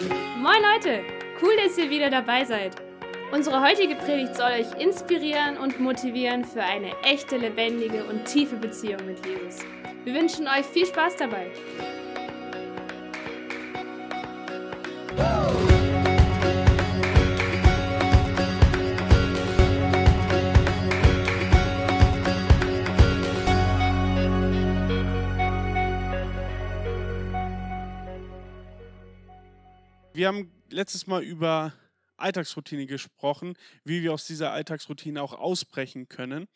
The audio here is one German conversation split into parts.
Moin Leute, cool, dass ihr wieder dabei seid. Unsere heutige Predigt soll euch inspirieren und motivieren für eine echte, lebendige und tiefe Beziehung mit Jesus. Wir wünschen euch viel Spaß dabei. Wir haben letztes Mal über Alltagsroutine gesprochen, wie wir aus dieser Alltagsroutine auch ausbrechen können.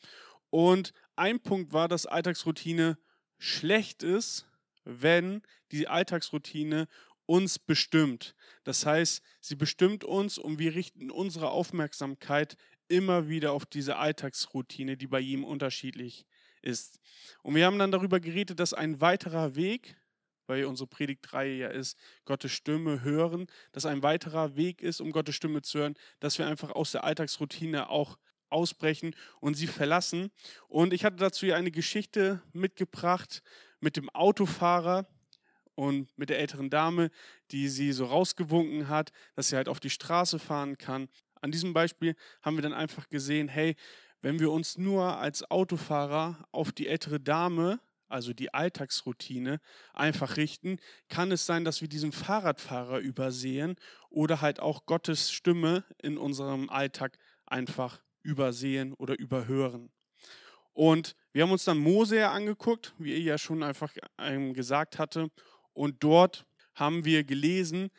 Und ein Punkt war, dass Alltagsroutine schlecht ist, wenn die Alltagsroutine uns bestimmt. Das heißt, sie bestimmt uns und wir richten unsere Aufmerksamkeit immer wieder auf diese Alltagsroutine, die bei jedem unterschiedlich ist. Und wir haben dann darüber geredet, dass ein weiterer Weg weil unsere Predigtreihe ja ist, Gottes Stimme hören, dass ein weiterer Weg ist, um Gottes Stimme zu hören, dass wir einfach aus der Alltagsroutine auch ausbrechen und sie verlassen. Und ich hatte dazu ja eine Geschichte mitgebracht mit dem Autofahrer und mit der älteren Dame, die sie so rausgewunken hat, dass sie halt auf die Straße fahren kann. An diesem Beispiel haben wir dann einfach gesehen, hey, wenn wir uns nur als Autofahrer auf die ältere Dame also die Alltagsroutine, einfach richten, kann es sein, dass wir diesen Fahrradfahrer übersehen oder halt auch Gottes Stimme in unserem Alltag einfach übersehen oder überhören. Und wir haben uns dann Mose angeguckt, wie er ja schon einfach gesagt hatte. Und dort haben wir gelesen,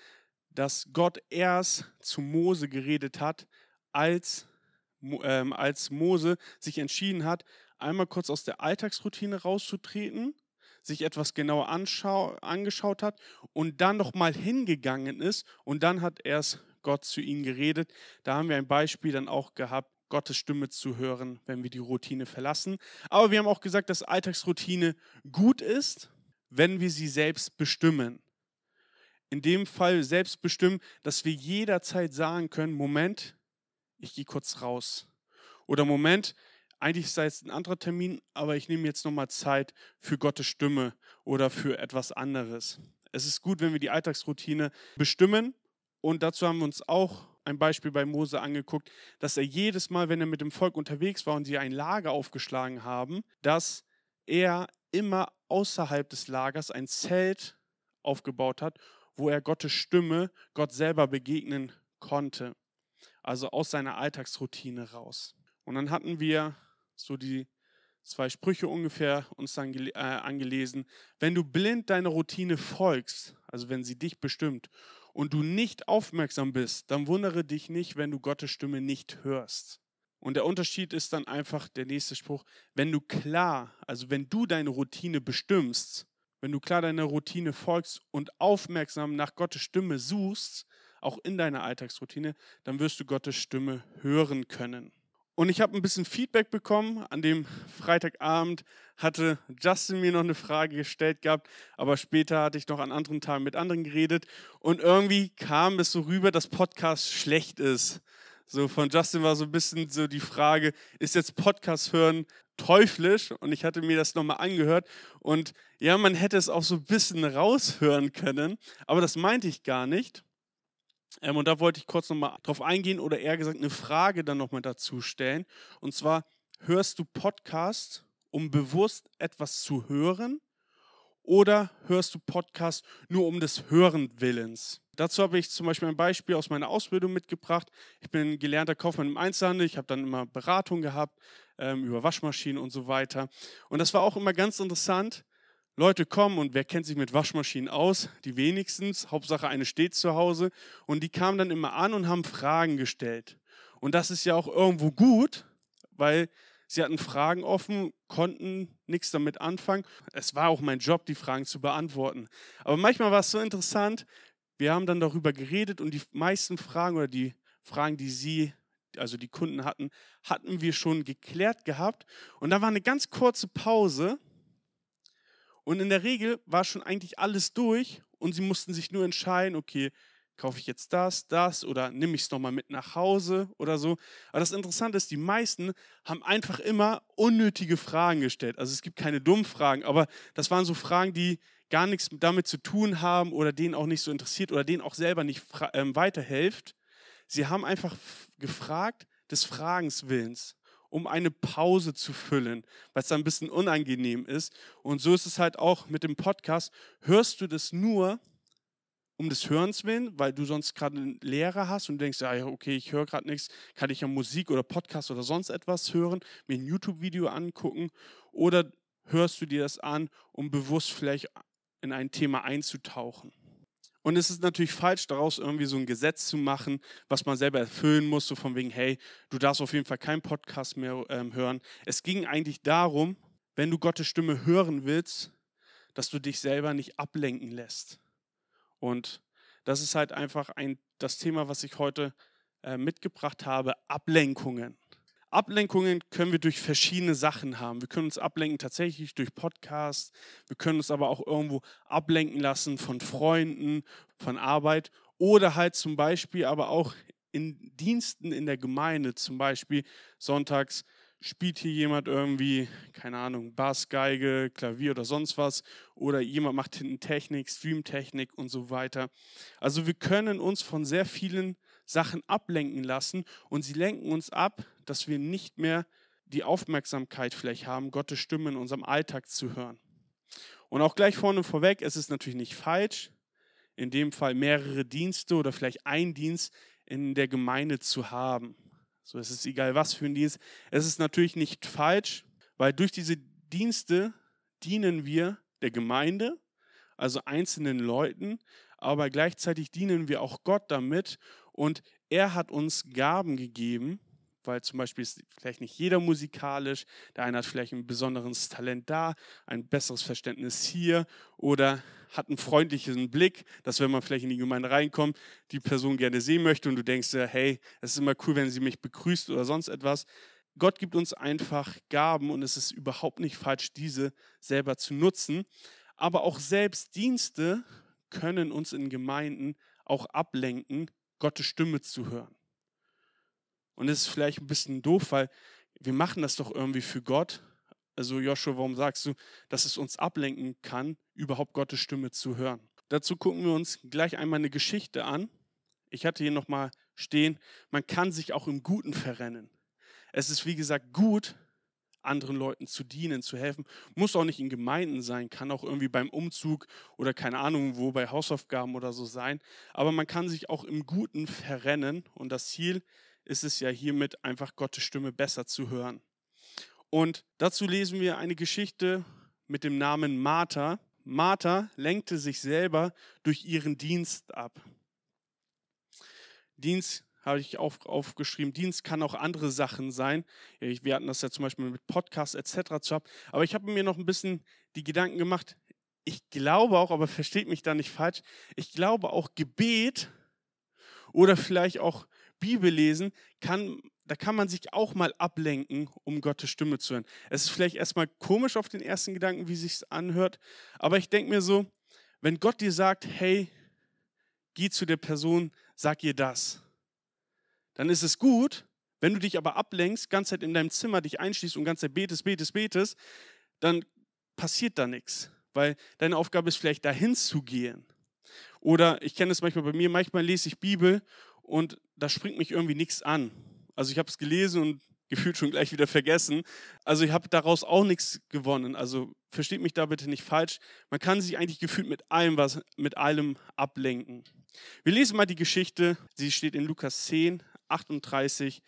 dass Gott erst zu Mose geredet hat, als, ähm, als Mose sich entschieden hat, einmal kurz aus der Alltagsroutine rauszutreten, sich etwas genauer angeschaut hat und dann nochmal hingegangen ist und dann hat erst Gott zu ihnen geredet. Da haben wir ein Beispiel dann auch gehabt, Gottes Stimme zu hören, wenn wir die Routine verlassen. Aber wir haben auch gesagt, dass Alltagsroutine gut ist, wenn wir sie selbst bestimmen. In dem Fall selbst bestimmen, dass wir jederzeit sagen können, Moment, ich gehe kurz raus. Oder Moment, eigentlich sei es ein anderer Termin, aber ich nehme jetzt nochmal Zeit für Gottes Stimme oder für etwas anderes. Es ist gut, wenn wir die Alltagsroutine bestimmen und dazu haben wir uns auch ein Beispiel bei Mose angeguckt, dass er jedes Mal, wenn er mit dem Volk unterwegs war und sie ein Lager aufgeschlagen haben, dass er immer außerhalb des Lagers ein Zelt aufgebaut hat, wo er Gottes Stimme, Gott selber begegnen konnte. Also aus seiner Alltagsroutine raus. Und dann hatten wir so die zwei Sprüche ungefähr uns dann äh, angelesen. Wenn du blind deiner Routine folgst, also wenn sie dich bestimmt, und du nicht aufmerksam bist, dann wundere dich nicht, wenn du Gottes Stimme nicht hörst. Und der Unterschied ist dann einfach der nächste Spruch, wenn du klar, also wenn du deine Routine bestimmst, wenn du klar deiner Routine folgst und aufmerksam nach Gottes Stimme suchst, auch in deiner Alltagsroutine, dann wirst du Gottes Stimme hören können. Und ich habe ein bisschen Feedback bekommen. An dem Freitagabend hatte Justin mir noch eine Frage gestellt gehabt, aber später hatte ich noch an anderen Tagen mit anderen geredet. Und irgendwie kam es so rüber, dass Podcast schlecht ist. So von Justin war so ein bisschen so die Frage, ist jetzt Podcast hören teuflisch? Und ich hatte mir das nochmal angehört. Und ja, man hätte es auch so ein bisschen raushören können, aber das meinte ich gar nicht. Ähm, und da wollte ich kurz nochmal drauf eingehen oder eher gesagt eine Frage dann nochmal dazu stellen. Und zwar, hörst du Podcast, um bewusst etwas zu hören? Oder hörst du Podcast nur um des Hören Willens? Dazu habe ich zum Beispiel ein Beispiel aus meiner Ausbildung mitgebracht. Ich bin gelernter Kaufmann im Einzelhandel. Ich habe dann immer Beratung gehabt ähm, über Waschmaschinen und so weiter. Und das war auch immer ganz interessant, Leute kommen und wer kennt sich mit Waschmaschinen aus? Die wenigstens. Hauptsache eine steht zu Hause. Und die kamen dann immer an und haben Fragen gestellt. Und das ist ja auch irgendwo gut, weil sie hatten Fragen offen, konnten nichts damit anfangen. Es war auch mein Job, die Fragen zu beantworten. Aber manchmal war es so interessant. Wir haben dann darüber geredet und die meisten Fragen oder die Fragen, die sie also die Kunden hatten, hatten wir schon geklärt gehabt. Und da war eine ganz kurze Pause und in der Regel war schon eigentlich alles durch und sie mussten sich nur entscheiden, okay, kaufe ich jetzt das, das oder nehme ich es nochmal mit nach Hause oder so. Aber das Interessante ist, die meisten haben einfach immer unnötige Fragen gestellt. Also es gibt keine dummen Fragen, aber das waren so Fragen, die gar nichts damit zu tun haben oder denen auch nicht so interessiert oder denen auch selber nicht ähm, weiterhilft. Sie haben einfach gefragt des Fragens Willens, um eine Pause zu füllen, weil es ein bisschen unangenehm ist. Und so ist es halt auch mit dem Podcast. Hörst du das nur um des Hörens willen, weil du sonst gerade einen Lehrer hast und denkst, ja, okay, ich höre gerade nichts, kann ich ja Musik oder Podcast oder sonst etwas hören, mir ein YouTube-Video angucken oder hörst du dir das an, um bewusst vielleicht in ein Thema einzutauchen. Und es ist natürlich falsch, daraus irgendwie so ein Gesetz zu machen, was man selber erfüllen muss, so von wegen, hey, du darfst auf jeden Fall keinen Podcast mehr ähm, hören. Es ging eigentlich darum, wenn du Gottes Stimme hören willst, dass du dich selber nicht ablenken lässt. Und das ist halt einfach ein, das Thema, was ich heute äh, mitgebracht habe, Ablenkungen. Ablenkungen können wir durch verschiedene Sachen haben. Wir können uns ablenken tatsächlich durch Podcasts. Wir können uns aber auch irgendwo ablenken lassen von Freunden, von Arbeit oder halt zum Beispiel aber auch in Diensten in der Gemeinde. Zum Beispiel sonntags spielt hier jemand irgendwie, keine Ahnung, Bass, Geige, Klavier oder sonst was. Oder jemand macht hinten Technik, Streamtechnik und so weiter. Also wir können uns von sehr vielen Sachen ablenken lassen und sie lenken uns ab, dass wir nicht mehr die Aufmerksamkeit vielleicht haben, Gottes Stimme in unserem Alltag zu hören. Und auch gleich vorne vorweg, es ist natürlich nicht falsch, in dem Fall mehrere Dienste oder vielleicht ein Dienst in der Gemeinde zu haben. So es ist egal, was für ein Dienst. Es ist natürlich nicht falsch, weil durch diese Dienste dienen wir der Gemeinde, also einzelnen Leuten, aber gleichzeitig dienen wir auch Gott damit und er hat uns Gaben gegeben, weil zum Beispiel ist vielleicht nicht jeder musikalisch, der eine hat vielleicht ein besonderes Talent da, ein besseres Verständnis hier oder hat einen freundlichen Blick, dass wenn man vielleicht in die Gemeinde reinkommt, die Person gerne sehen möchte und du denkst, hey, es ist immer cool, wenn sie mich begrüßt oder sonst etwas. Gott gibt uns einfach Gaben und es ist überhaupt nicht falsch, diese selber zu nutzen. Aber auch selbst Dienste können uns in Gemeinden auch ablenken, Gottes Stimme zu hören. Und es ist vielleicht ein bisschen doof, weil wir machen das doch irgendwie für Gott. Also Joshua, warum sagst du, dass es uns ablenken kann, überhaupt Gottes Stimme zu hören? Dazu gucken wir uns gleich einmal eine Geschichte an. Ich hatte hier nochmal stehen, man kann sich auch im Guten verrennen. Es ist wie gesagt gut, anderen Leuten zu dienen, zu helfen. Muss auch nicht in Gemeinden sein, kann auch irgendwie beim Umzug oder keine Ahnung wo, bei Hausaufgaben oder so sein. Aber man kann sich auch im Guten verrennen und das Ziel ist es ja hiermit einfach Gottes Stimme besser zu hören. Und dazu lesen wir eine Geschichte mit dem Namen Martha. Martha lenkte sich selber durch ihren Dienst ab. Dienst habe ich auf, aufgeschrieben. Dienst kann auch andere Sachen sein. Wir hatten das ja zum Beispiel mit Podcasts etc. zu haben. Aber ich habe mir noch ein bisschen die Gedanken gemacht. Ich glaube auch, aber versteht mich da nicht falsch, ich glaube auch Gebet oder vielleicht auch Bibel lesen, kann, da kann man sich auch mal ablenken, um Gottes Stimme zu hören. Es ist vielleicht erstmal komisch auf den ersten Gedanken, wie sich anhört, aber ich denke mir so, wenn Gott dir sagt, hey, geh zu der Person, sag ihr das, dann ist es gut. Wenn du dich aber ablenkst, ganz Zeit in deinem Zimmer dich einschließt und ganz Zeit betest, betest, betest, dann passiert da nichts, weil deine Aufgabe ist vielleicht dahin zu gehen. Oder ich kenne es manchmal bei mir, manchmal lese ich Bibel und da springt mich irgendwie nichts an. Also ich habe es gelesen und gefühlt schon gleich wieder vergessen. Also ich habe daraus auch nichts gewonnen. Also versteht mich da bitte nicht falsch. Man kann sich eigentlich gefühlt mit allem was mit allem ablenken. Wir lesen mal die Geschichte. Sie steht in Lukas 10, 38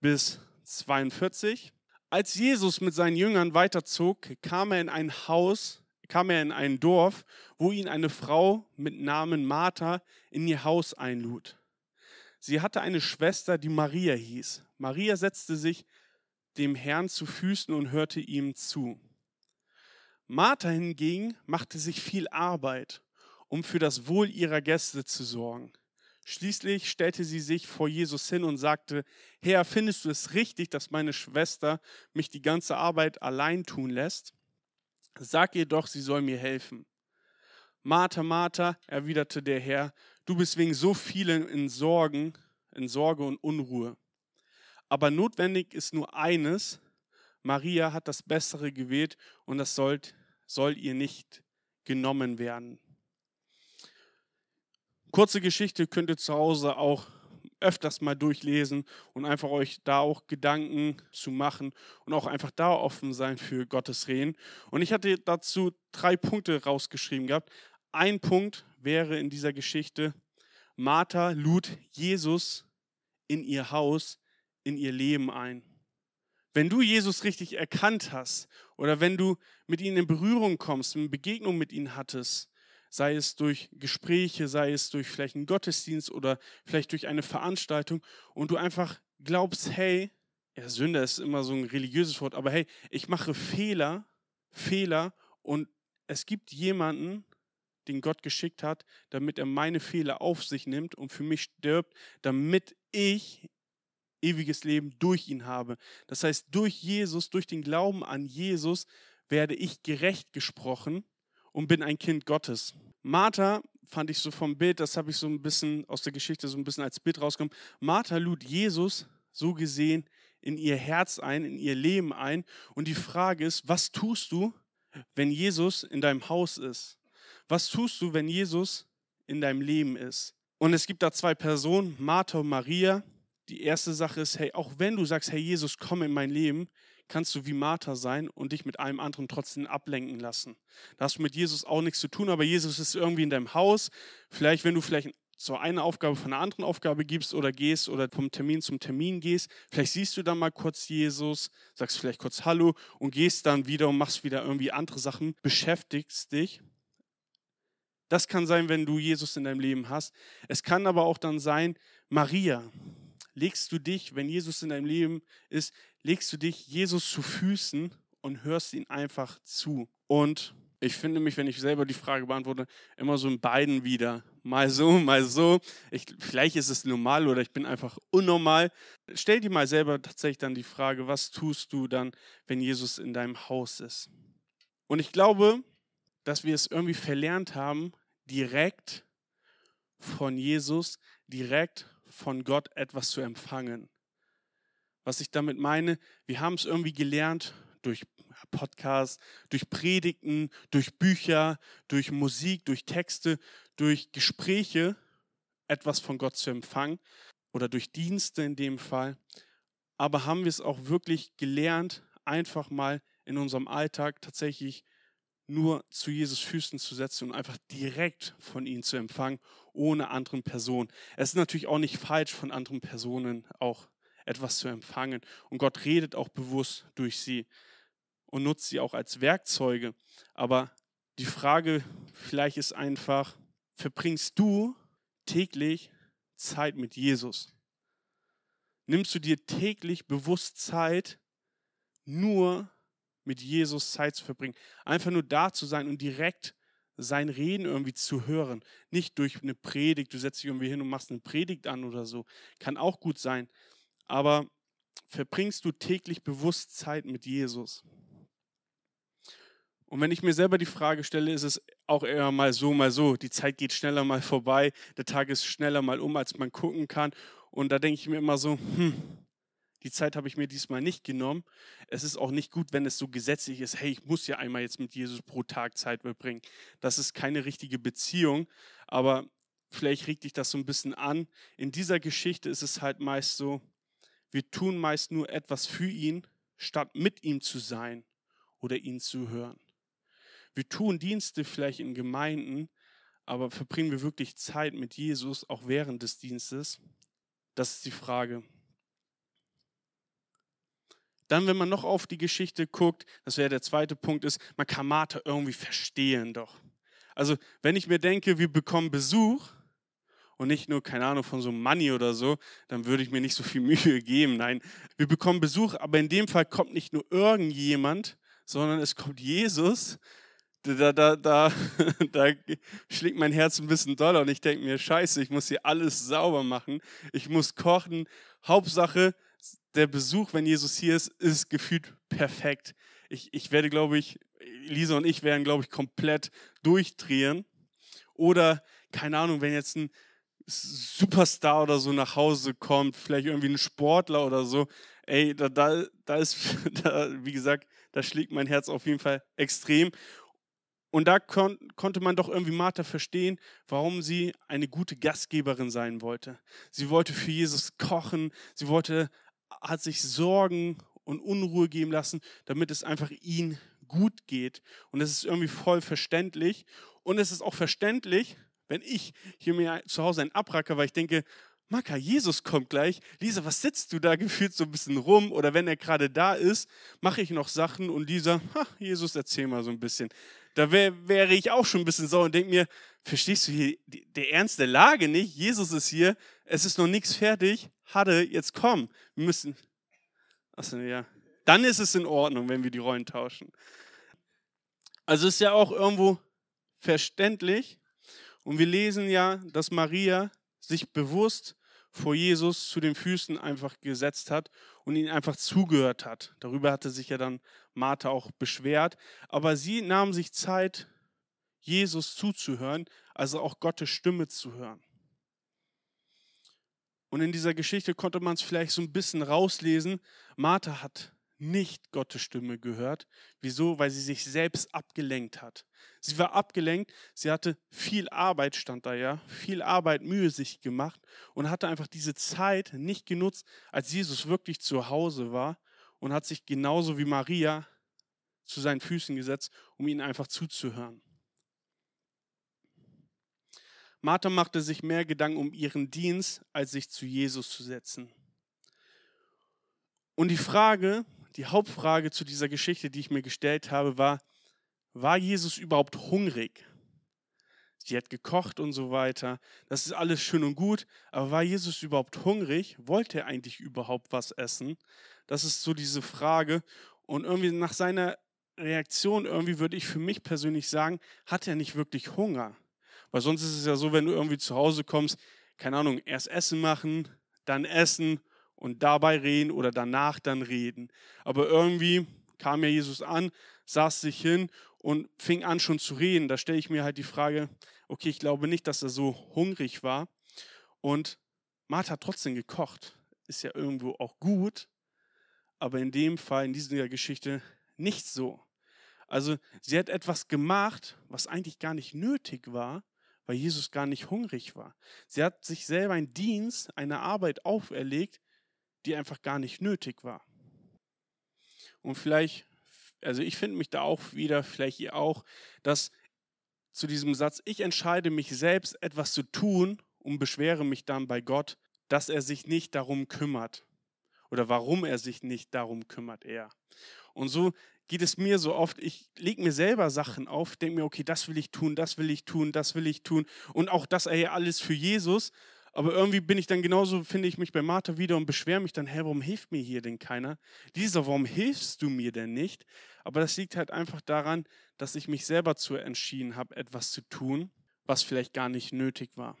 bis 42. Als Jesus mit seinen Jüngern weiterzog, kam er in ein Haus, kam er in ein Dorf, wo ihn eine Frau mit Namen Martha in ihr Haus einlud. Sie hatte eine Schwester, die Maria hieß. Maria setzte sich dem Herrn zu Füßen und hörte ihm zu. Martha hingegen machte sich viel Arbeit, um für das Wohl ihrer Gäste zu sorgen. Schließlich stellte sie sich vor Jesus hin und sagte, Herr, findest du es richtig, dass meine Schwester mich die ganze Arbeit allein tun lässt? Sag ihr doch, sie soll mir helfen. Martha, Martha, erwiderte der Herr, du bist wegen so vielen in Sorgen, in Sorge und Unruhe. Aber notwendig ist nur eines, Maria hat das Bessere gewählt und das soll, soll ihr nicht genommen werden. Kurze Geschichte könnt ihr zu Hause auch öfters mal durchlesen und einfach euch da auch Gedanken zu machen und auch einfach da offen sein für Gottes Reden. Und ich hatte dazu drei Punkte rausgeschrieben gehabt. Ein Punkt wäre in dieser Geschichte, Martha lud Jesus in ihr Haus, in ihr Leben ein. Wenn du Jesus richtig erkannt hast oder wenn du mit ihm in Berührung kommst, eine Begegnung mit ihm hattest, sei es durch Gespräche, sei es durch vielleicht einen Gottesdienst oder vielleicht durch eine Veranstaltung und du einfach glaubst, hey, ja, Sünde ist immer so ein religiöses Wort, aber hey, ich mache Fehler, Fehler und es gibt jemanden, den Gott geschickt hat, damit er meine Fehler auf sich nimmt und für mich stirbt, damit ich ewiges Leben durch ihn habe. Das heißt, durch Jesus, durch den Glauben an Jesus werde ich gerecht gesprochen und bin ein Kind Gottes. Martha fand ich so vom Bild, das habe ich so ein bisschen aus der Geschichte so ein bisschen als Bild rausgekommen. Martha lud Jesus so gesehen in ihr Herz ein, in ihr Leben ein. Und die Frage ist, was tust du, wenn Jesus in deinem Haus ist? Was tust du, wenn Jesus in deinem Leben ist? Und es gibt da zwei Personen, Martha und Maria. Die erste Sache ist, hey, auch wenn du sagst, hey Jesus, komm in mein Leben, kannst du wie Martha sein und dich mit einem anderen trotzdem ablenken lassen. Da hast du mit Jesus auch nichts zu tun, aber Jesus ist irgendwie in deinem Haus. Vielleicht, wenn du vielleicht so eine Aufgabe von einer anderen Aufgabe gibst oder gehst oder vom Termin zum Termin gehst, vielleicht siehst du dann mal kurz Jesus, sagst vielleicht kurz Hallo und gehst dann wieder und machst wieder irgendwie andere Sachen, beschäftigst dich. Das kann sein, wenn du Jesus in deinem Leben hast. Es kann aber auch dann sein, Maria, legst du dich, wenn Jesus in deinem Leben ist, legst du dich Jesus zu Füßen und hörst ihn einfach zu. Und ich finde mich, wenn ich selber die Frage beantworte, immer so in beiden wieder. Mal so, mal so. Ich, vielleicht ist es normal oder ich bin einfach unnormal. Stell dir mal selber tatsächlich dann die Frage, was tust du dann, wenn Jesus in deinem Haus ist? Und ich glaube, dass wir es irgendwie verlernt haben, direkt von Jesus, direkt von Gott etwas zu empfangen. Was ich damit meine, wir haben es irgendwie gelernt durch Podcasts, durch Predigten, durch Bücher, durch Musik, durch Texte, durch Gespräche etwas von Gott zu empfangen oder durch Dienste in dem Fall. Aber haben wir es auch wirklich gelernt, einfach mal in unserem Alltag tatsächlich nur zu Jesus Füßen zu setzen und einfach direkt von ihm zu empfangen, ohne anderen Personen. Es ist natürlich auch nicht falsch, von anderen Personen auch etwas zu empfangen. Und Gott redet auch bewusst durch sie und nutzt sie auch als Werkzeuge. Aber die Frage vielleicht ist einfach, verbringst du täglich Zeit mit Jesus? Nimmst du dir täglich bewusst Zeit, nur mit Jesus Zeit zu verbringen. Einfach nur da zu sein und direkt sein Reden irgendwie zu hören. Nicht durch eine Predigt, du setzt dich irgendwie hin und machst eine Predigt an oder so. Kann auch gut sein. Aber verbringst du täglich bewusst Zeit mit Jesus? Und wenn ich mir selber die Frage stelle, ist es auch eher mal so, mal so. Die Zeit geht schneller mal vorbei, der Tag ist schneller mal um, als man gucken kann. Und da denke ich mir immer so, hm, die Zeit habe ich mir diesmal nicht genommen. Es ist auch nicht gut, wenn es so gesetzlich ist, hey, ich muss ja einmal jetzt mit Jesus pro Tag Zeit verbringen. Das ist keine richtige Beziehung, aber vielleicht regt dich das so ein bisschen an. In dieser Geschichte ist es halt meist so, wir tun meist nur etwas für ihn, statt mit ihm zu sein oder ihn zu hören. Wir tun Dienste vielleicht in Gemeinden, aber verbringen wir wirklich Zeit mit Jesus auch während des Dienstes? Das ist die Frage. Dann, wenn man noch auf die Geschichte guckt, das wäre der zweite Punkt, ist, man kann Martha irgendwie verstehen doch. Also, wenn ich mir denke, wir bekommen Besuch und nicht nur, keine Ahnung, von so Money oder so, dann würde ich mir nicht so viel Mühe geben. Nein, wir bekommen Besuch, aber in dem Fall kommt nicht nur irgendjemand, sondern es kommt Jesus. Da, da, da, da schlägt mein Herz ein bisschen doller und ich denke mir, scheiße, ich muss hier alles sauber machen. Ich muss kochen. Hauptsache, der Besuch, wenn Jesus hier ist, ist gefühlt perfekt. Ich, ich werde, glaube ich, Lisa und ich werden, glaube ich, komplett durchdrehen. Oder, keine Ahnung, wenn jetzt ein Superstar oder so nach Hause kommt, vielleicht irgendwie ein Sportler oder so, ey, da, da, da ist, da, wie gesagt, da schlägt mein Herz auf jeden Fall extrem. Und da kon konnte man doch irgendwie Martha verstehen, warum sie eine gute Gastgeberin sein wollte. Sie wollte für Jesus kochen, sie wollte, hat sich Sorgen und Unruhe geben lassen, damit es einfach ihm gut geht. Und das ist irgendwie voll verständlich. Und es ist auch verständlich, wenn ich hier mir zu Hause einen abracke, weil ich denke, Maka, Jesus kommt gleich. Lisa, was sitzt du da gefühlt so ein bisschen rum? Oder wenn er gerade da ist, mache ich noch Sachen und Lisa, ha, Jesus, erzähl mal so ein bisschen. Da wär, wäre ich auch schon ein bisschen sauer und denke mir, verstehst du hier der Ernst der Lage nicht? Jesus ist hier, es ist noch nichts fertig. Hatte, jetzt komm. Wir müssen. Achso, ja. Dann ist es in Ordnung, wenn wir die Rollen tauschen. Also ist ja auch irgendwo verständlich. Und wir lesen ja, dass Maria sich bewusst vor Jesus zu den Füßen einfach gesetzt hat und ihn einfach zugehört hat. Darüber hatte sich ja dann Martha auch beschwert. Aber sie nahm sich Zeit, Jesus zuzuhören, also auch Gottes Stimme zu hören. Und in dieser Geschichte konnte man es vielleicht so ein bisschen rauslesen. Martha hat nicht Gottes Stimme gehört. Wieso? Weil sie sich selbst abgelenkt hat. Sie war abgelenkt, sie hatte viel Arbeit, stand da ja, viel Arbeit, Mühe sich gemacht und hatte einfach diese Zeit nicht genutzt, als Jesus wirklich zu Hause war und hat sich genauso wie Maria zu seinen Füßen gesetzt, um ihn einfach zuzuhören. Martha machte sich mehr Gedanken um ihren Dienst, als sich zu Jesus zu setzen. Und die Frage, die Hauptfrage zu dieser Geschichte, die ich mir gestellt habe, war, war Jesus überhaupt hungrig? Sie hat gekocht und so weiter. Das ist alles schön und gut, aber war Jesus überhaupt hungrig? Wollte er eigentlich überhaupt was essen? Das ist so diese Frage. Und irgendwie nach seiner Reaktion, irgendwie würde ich für mich persönlich sagen, hat er nicht wirklich Hunger. Weil sonst ist es ja so, wenn du irgendwie zu Hause kommst, keine Ahnung, erst Essen machen, dann essen und dabei reden oder danach dann reden. Aber irgendwie kam ja Jesus an, saß sich hin und fing an schon zu reden. Da stelle ich mir halt die Frage, okay, ich glaube nicht, dass er so hungrig war. Und Martha hat trotzdem gekocht. Ist ja irgendwo auch gut, aber in dem Fall, in dieser Geschichte, nicht so. Also sie hat etwas gemacht, was eigentlich gar nicht nötig war, weil Jesus gar nicht hungrig war. Sie hat sich selber einen Dienst, eine Arbeit auferlegt, die einfach gar nicht nötig war. Und vielleicht, also ich finde mich da auch wieder, vielleicht ihr auch, dass zu diesem Satz, ich entscheide mich selbst etwas zu tun und beschwere mich dann bei Gott, dass er sich nicht darum kümmert. Oder warum er sich nicht darum kümmert, er. Und so geht es mir so oft, ich lege mir selber Sachen auf, denke mir, okay, das will ich tun, das will ich tun, das will ich tun. Und auch das ey, alles für Jesus. Aber irgendwie bin ich dann genauso, finde ich mich bei Martha wieder und beschwere mich dann, hä, warum hilft mir hier denn keiner? Dieser, warum hilfst du mir denn nicht? Aber das liegt halt einfach daran, dass ich mich selber zu entschieden habe, etwas zu tun, was vielleicht gar nicht nötig war.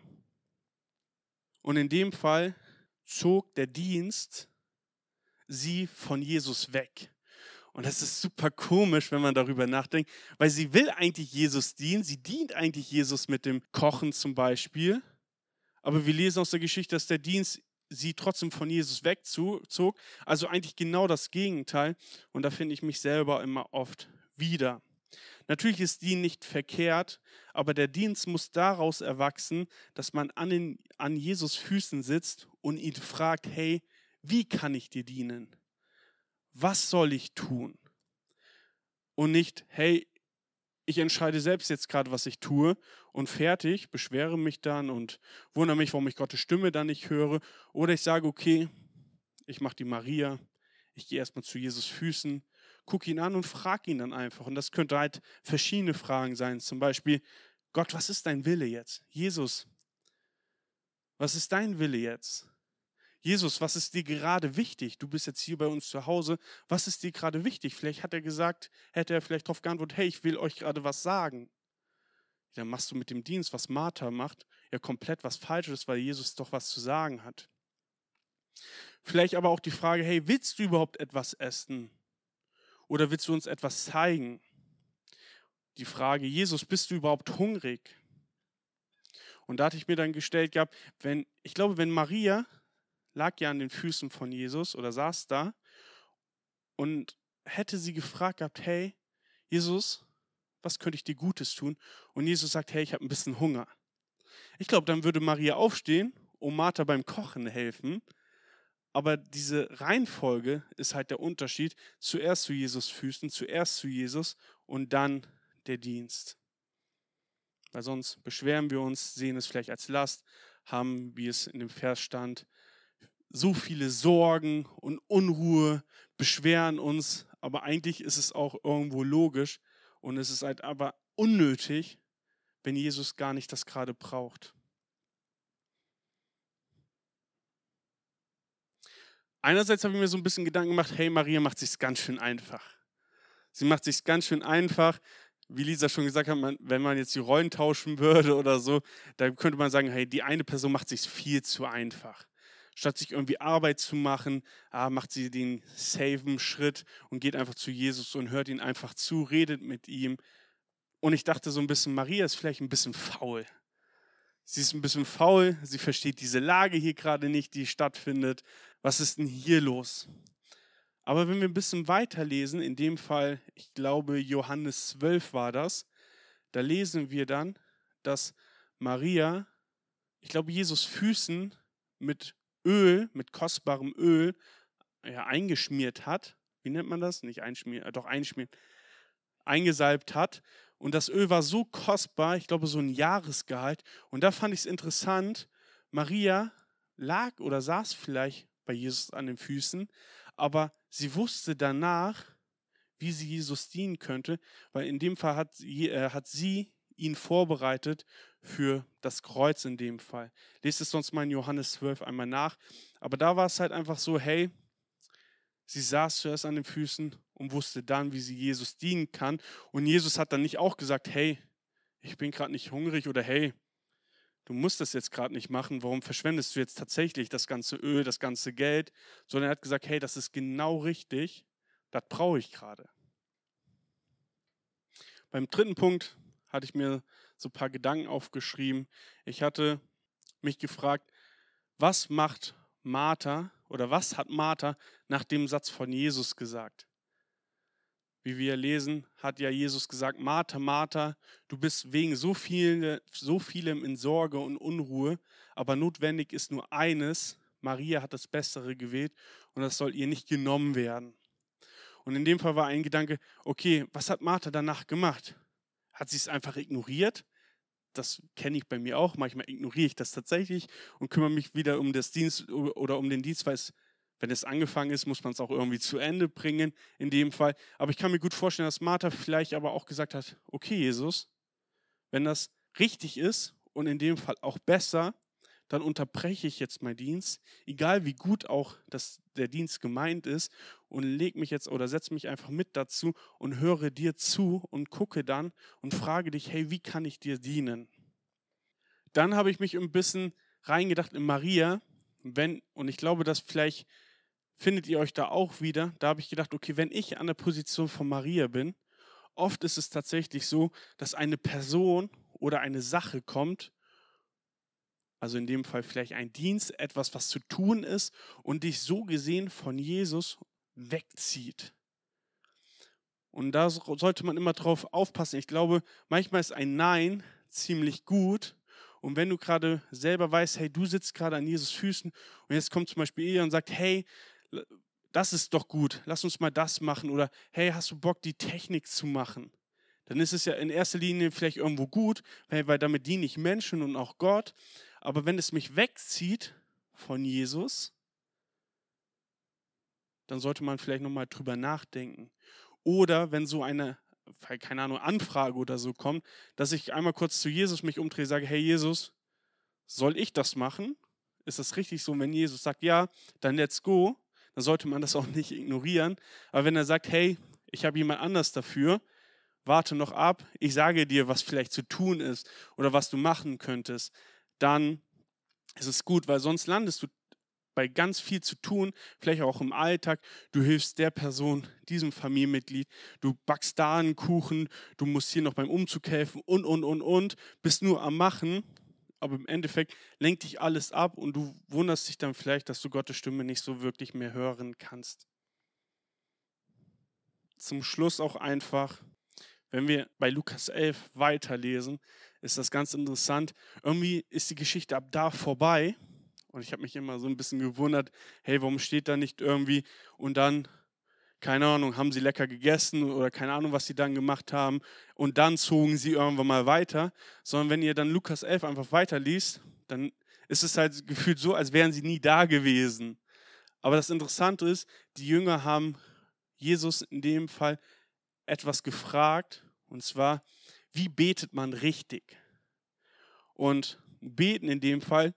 Und in dem Fall zog der Dienst sie von Jesus weg. Und das ist super komisch, wenn man darüber nachdenkt, weil sie will eigentlich Jesus dienen. Sie dient eigentlich Jesus mit dem Kochen zum Beispiel. Aber wir lesen aus der Geschichte, dass der Dienst sie trotzdem von Jesus wegzog. Also eigentlich genau das Gegenteil. Und da finde ich mich selber immer oft wieder. Natürlich ist die nicht verkehrt, aber der Dienst muss daraus erwachsen, dass man an, den, an Jesus Füßen sitzt und ihn fragt, hey, wie kann ich dir dienen? Was soll ich tun? Und nicht, hey, ich entscheide selbst jetzt gerade, was ich tue und fertig, beschwere mich dann und wundere mich, warum ich Gottes Stimme dann nicht höre. Oder ich sage, okay, ich mache die Maria, ich gehe erstmal zu Jesus Füßen, gucke ihn an und frage ihn dann einfach. Und das könnte halt verschiedene Fragen sein. Zum Beispiel, Gott, was ist dein Wille jetzt? Jesus, was ist dein Wille jetzt? Jesus, was ist dir gerade wichtig? Du bist jetzt hier bei uns zu Hause. Was ist dir gerade wichtig? Vielleicht hat er gesagt, hätte er vielleicht darauf geantwortet, hey, ich will euch gerade was sagen. Dann machst du mit dem Dienst, was Martha macht, ja komplett was Falsches, weil Jesus doch was zu sagen hat. Vielleicht aber auch die Frage, hey, willst du überhaupt etwas essen? Oder willst du uns etwas zeigen? Die Frage, Jesus, bist du überhaupt hungrig? Und da hatte ich mir dann gestellt gehabt, wenn, ich glaube, wenn Maria lag ja an den Füßen von Jesus oder saß da und hätte sie gefragt gehabt, hey, Jesus, was könnte ich dir Gutes tun? Und Jesus sagt, hey, ich habe ein bisschen Hunger. Ich glaube, dann würde Maria aufstehen und Martha beim Kochen helfen. Aber diese Reihenfolge ist halt der Unterschied. Zuerst zu Jesus Füßen, zuerst zu Jesus und dann der Dienst. Weil sonst beschweren wir uns, sehen es vielleicht als Last, haben, wie es in dem Vers stand, so viele Sorgen und Unruhe, beschweren uns, aber eigentlich ist es auch irgendwo logisch und es ist halt aber unnötig, wenn Jesus gar nicht das gerade braucht. Einerseits habe ich mir so ein bisschen Gedanken gemacht, hey, Maria macht sich ganz schön einfach. Sie macht sich ganz schön einfach. Wie Lisa schon gesagt hat, man, wenn man jetzt die Rollen tauschen würde oder so, da könnte man sagen, hey, die eine Person macht sich viel zu einfach statt sich irgendwie Arbeit zu machen, ah, macht sie den saven Schritt und geht einfach zu Jesus und hört ihn einfach zu, redet mit ihm. Und ich dachte so ein bisschen, Maria ist vielleicht ein bisschen faul. Sie ist ein bisschen faul, sie versteht diese Lage hier gerade nicht, die stattfindet. Was ist denn hier los? Aber wenn wir ein bisschen weiterlesen, in dem Fall, ich glaube, Johannes 12 war das, da lesen wir dann, dass Maria, ich glaube, Jesus Füßen mit Öl, mit kostbarem Öl ja, eingeschmiert hat. Wie nennt man das? Nicht einschmieren, äh, doch einschmieren. Eingesalbt hat. Und das Öl war so kostbar, ich glaube so ein Jahresgehalt. Und da fand ich es interessant, Maria lag oder saß vielleicht bei Jesus an den Füßen, aber sie wusste danach, wie sie Jesus dienen könnte, weil in dem Fall hat, äh, hat sie ihn vorbereitet für das Kreuz in dem Fall. Lest es sonst mal in Johannes 12 einmal nach. Aber da war es halt einfach so, hey, sie saß zuerst an den Füßen und wusste dann, wie sie Jesus dienen kann. Und Jesus hat dann nicht auch gesagt, hey, ich bin gerade nicht hungrig oder hey, du musst das jetzt gerade nicht machen, warum verschwendest du jetzt tatsächlich das ganze Öl, das ganze Geld, sondern er hat gesagt, hey, das ist genau richtig, das brauche ich gerade. Beim dritten Punkt hatte ich mir so ein paar Gedanken aufgeschrieben. Ich hatte mich gefragt, was macht Martha oder was hat Martha nach dem Satz von Jesus gesagt? Wie wir lesen, hat ja Jesus gesagt, Martha, Martha, du bist wegen so, viel, so vielem in Sorge und Unruhe, aber notwendig ist nur eines, Maria hat das Bessere gewählt und das soll ihr nicht genommen werden. Und in dem Fall war ein Gedanke, okay, was hat Martha danach gemacht? Hat sie es einfach ignoriert? Das kenne ich bei mir auch. Manchmal ignoriere ich das tatsächlich und kümmere mich wieder um das Dienst oder um den Dienst, weil es, wenn es angefangen ist, muss man es auch irgendwie zu Ende bringen, in dem Fall. Aber ich kann mir gut vorstellen, dass Martha vielleicht aber auch gesagt hat, okay, Jesus, wenn das richtig ist und in dem Fall auch besser, dann unterbreche ich jetzt meinen Dienst, egal wie gut auch das, der Dienst gemeint ist, und leg mich jetzt oder setze mich einfach mit dazu und höre dir zu und gucke dann und frage dich, hey, wie kann ich dir dienen? Dann habe ich mich ein bisschen reingedacht in Maria, wenn, und ich glaube, dass vielleicht findet ihr euch da auch wieder, da habe ich gedacht, okay, wenn ich an der Position von Maria bin, oft ist es tatsächlich so, dass eine Person oder eine Sache kommt also in dem Fall vielleicht ein Dienst, etwas, was zu tun ist und dich so gesehen von Jesus wegzieht. Und da sollte man immer drauf aufpassen. Ich glaube, manchmal ist ein Nein ziemlich gut. Und wenn du gerade selber weißt, hey, du sitzt gerade an Jesus Füßen und jetzt kommt zum Beispiel ihr und sagt, hey, das ist doch gut, lass uns mal das machen oder hey, hast du Bock, die Technik zu machen? Dann ist es ja in erster Linie vielleicht irgendwo gut, weil, damit diene ich Menschen und auch Gott. Aber wenn es mich wegzieht von Jesus, dann sollte man vielleicht nochmal drüber nachdenken. Oder wenn so eine, keine Ahnung, Anfrage oder so kommt, dass ich einmal kurz zu Jesus mich umdrehe, sage, hey Jesus, soll ich das machen? Ist das richtig so? Wenn Jesus sagt, ja, dann let's go, dann sollte man das auch nicht ignorieren. Aber wenn er sagt, hey, ich habe jemand anders dafür, warte noch ab, ich sage dir, was vielleicht zu tun ist oder was du machen könntest, dann ist es gut, weil sonst landest du bei ganz viel zu tun, vielleicht auch im Alltag. Du hilfst der Person, diesem Familienmitglied, du backst da einen Kuchen, du musst hier noch beim Umzug helfen und, und, und, und, bist nur am Machen, aber im Endeffekt lenkt dich alles ab und du wunderst dich dann vielleicht, dass du Gottes Stimme nicht so wirklich mehr hören kannst. Zum Schluss auch einfach, wenn wir bei Lukas 11 weiterlesen, ist das ganz interessant. Irgendwie ist die Geschichte ab da vorbei. Und ich habe mich immer so ein bisschen gewundert, hey, warum steht da nicht irgendwie und dann, keine Ahnung, haben sie lecker gegessen oder keine Ahnung, was sie dann gemacht haben und dann zogen sie irgendwann mal weiter. Sondern wenn ihr dann Lukas 11 einfach weiterliest, dann ist es halt gefühlt so, als wären sie nie da gewesen. Aber das Interessante ist, die Jünger haben Jesus in dem Fall etwas gefragt, und zwar, wie betet man richtig? Und beten in dem Fall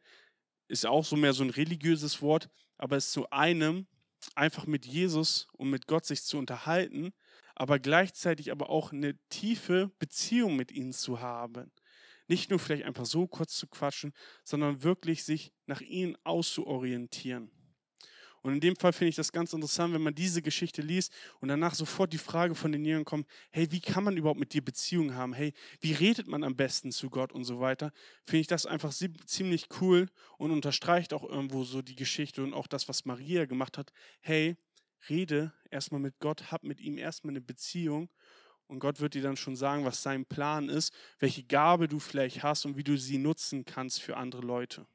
ist auch so mehr so ein religiöses Wort, aber es zu einem einfach mit Jesus und mit Gott sich zu unterhalten, aber gleichzeitig aber auch eine tiefe Beziehung mit ihnen zu haben. Nicht nur vielleicht einfach so kurz zu quatschen, sondern wirklich sich nach ihnen auszuorientieren. Und in dem Fall finde ich das ganz interessant, wenn man diese Geschichte liest und danach sofort die Frage von den Jüngern kommt, hey, wie kann man überhaupt mit dir Beziehung haben? Hey, wie redet man am besten zu Gott und so weiter? Finde ich das einfach ziemlich cool und unterstreicht auch irgendwo so die Geschichte und auch das, was Maria gemacht hat. Hey, rede erstmal mit Gott, hab mit ihm erstmal eine Beziehung und Gott wird dir dann schon sagen, was sein Plan ist, welche Gabe du vielleicht hast und wie du sie nutzen kannst für andere Leute.